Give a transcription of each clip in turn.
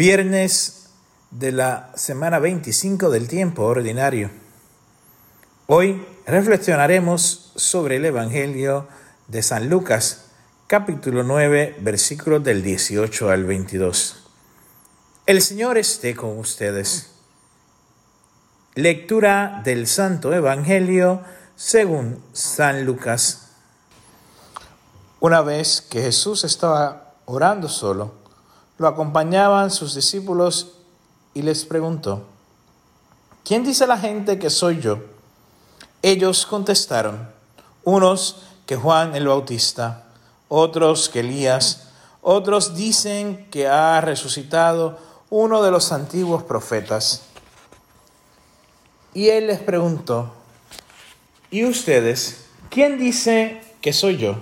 Viernes de la semana 25 del tiempo ordinario. Hoy reflexionaremos sobre el Evangelio de San Lucas, capítulo 9, versículos del 18 al 22. El Señor esté con ustedes. Lectura del Santo Evangelio según San Lucas. Una vez que Jesús estaba orando solo, lo acompañaban sus discípulos y les preguntó, ¿quién dice la gente que soy yo? Ellos contestaron, unos que Juan el Bautista, otros que Elías, otros dicen que ha resucitado uno de los antiguos profetas. Y él les preguntó, ¿y ustedes? ¿Quién dice que soy yo?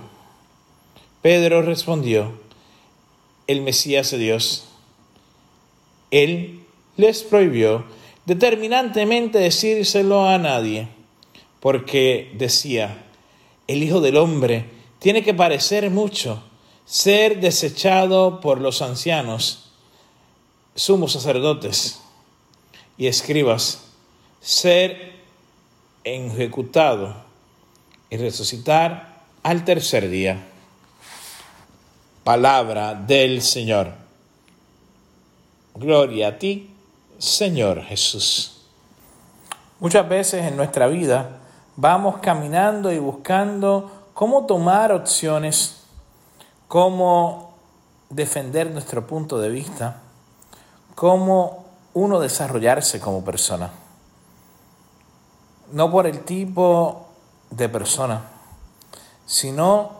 Pedro respondió, el Mesías de Dios. Él les prohibió determinantemente decírselo a nadie, porque decía, el Hijo del Hombre tiene que parecer mucho, ser desechado por los ancianos, sumos sacerdotes y escribas, ser ejecutado y resucitar al tercer día. Palabra del Señor. Gloria a ti, Señor Jesús. Muchas veces en nuestra vida vamos caminando y buscando cómo tomar opciones, cómo defender nuestro punto de vista, cómo uno desarrollarse como persona. No por el tipo de persona, sino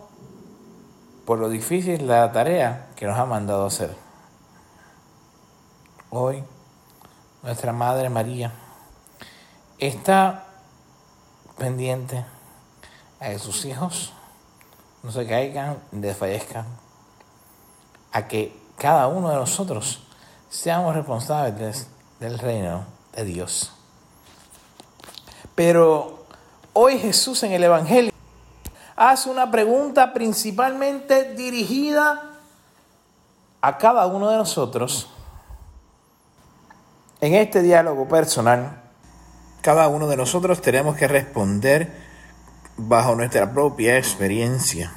por lo difícil la tarea que nos ha mandado hacer. Hoy, nuestra Madre María está pendiente a que sus hijos no se caigan, desfallezcan, a que cada uno de nosotros seamos responsables del reino de Dios. Pero hoy Jesús en el Evangelio hace una pregunta principalmente dirigida a cada uno de nosotros. En este diálogo personal, cada uno de nosotros tenemos que responder bajo nuestra propia experiencia.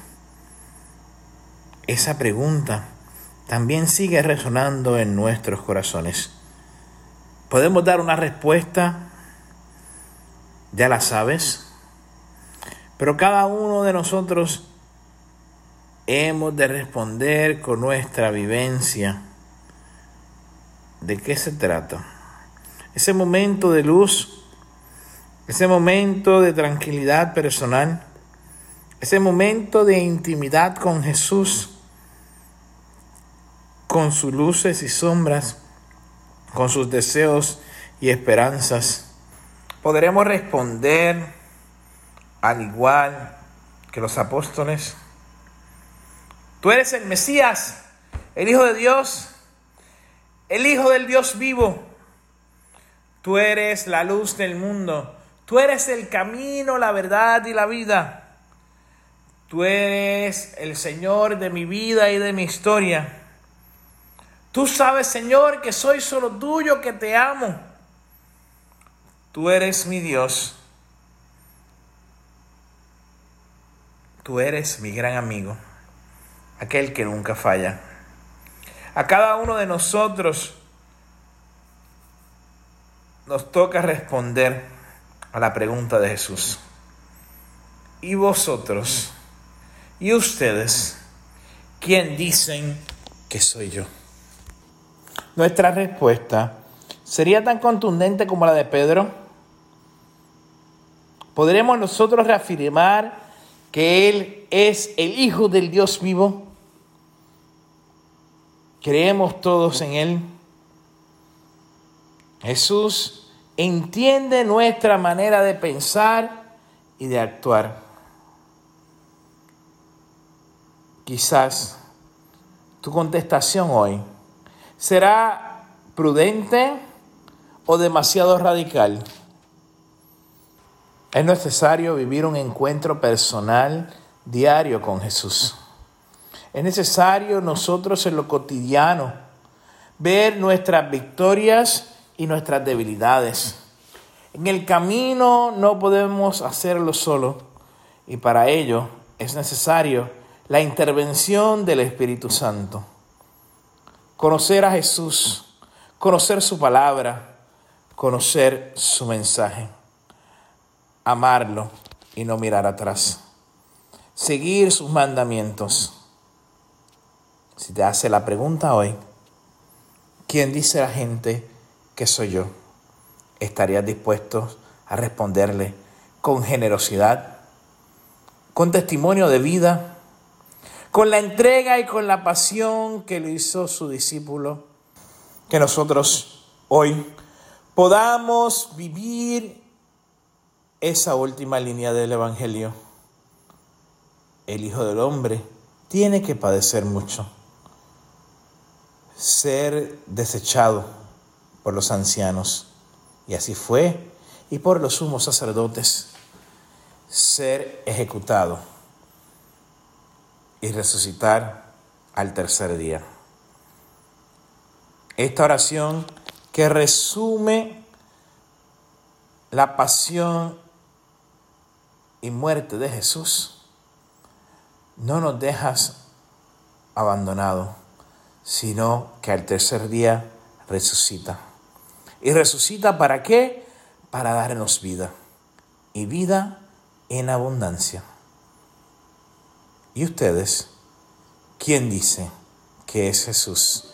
Esa pregunta también sigue resonando en nuestros corazones. ¿Podemos dar una respuesta? ¿Ya la sabes? Pero cada uno de nosotros hemos de responder con nuestra vivencia. ¿De qué se trata? Ese momento de luz, ese momento de tranquilidad personal, ese momento de intimidad con Jesús, con sus luces y sombras, con sus deseos y esperanzas. Podremos responder al igual que los apóstoles. Tú eres el Mesías, el Hijo de Dios, el Hijo del Dios vivo. Tú eres la luz del mundo. Tú eres el camino, la verdad y la vida. Tú eres el Señor de mi vida y de mi historia. Tú sabes, Señor, que soy solo tuyo, que te amo. Tú eres mi Dios Tú eres mi gran amigo, aquel que nunca falla. A cada uno de nosotros nos toca responder a la pregunta de Jesús. ¿Y vosotros? ¿Y ustedes? ¿Quién dicen que soy yo? Nuestra respuesta sería tan contundente como la de Pedro. ¿Podremos nosotros reafirmar que Él es el Hijo del Dios vivo. Creemos todos en Él. Jesús entiende nuestra manera de pensar y de actuar. Quizás tu contestación hoy será prudente o demasiado radical. Es necesario vivir un encuentro personal diario con Jesús. Es necesario nosotros en lo cotidiano ver nuestras victorias y nuestras debilidades. En el camino no podemos hacerlo solo y para ello es necesario la intervención del Espíritu Santo. Conocer a Jesús, conocer su palabra, conocer su mensaje, amarlo y no mirar atrás, seguir sus mandamientos. Si te hace la pregunta hoy, ¿quién dice la gente que soy yo? ¿Estarías dispuesto a responderle con generosidad, con testimonio de vida, con la entrega y con la pasión que lo hizo su discípulo? Que nosotros hoy podamos vivir esa última línea del Evangelio. El Hijo del Hombre tiene que padecer mucho, ser desechado por los ancianos, y así fue, y por los sumos sacerdotes, ser ejecutado y resucitar al tercer día. Esta oración que resume la pasión y muerte de Jesús, no nos dejas abandonado, sino que al tercer día resucita. ¿Y resucita para qué? Para darnos vida. Y vida en abundancia. ¿Y ustedes? ¿Quién dice que es Jesús?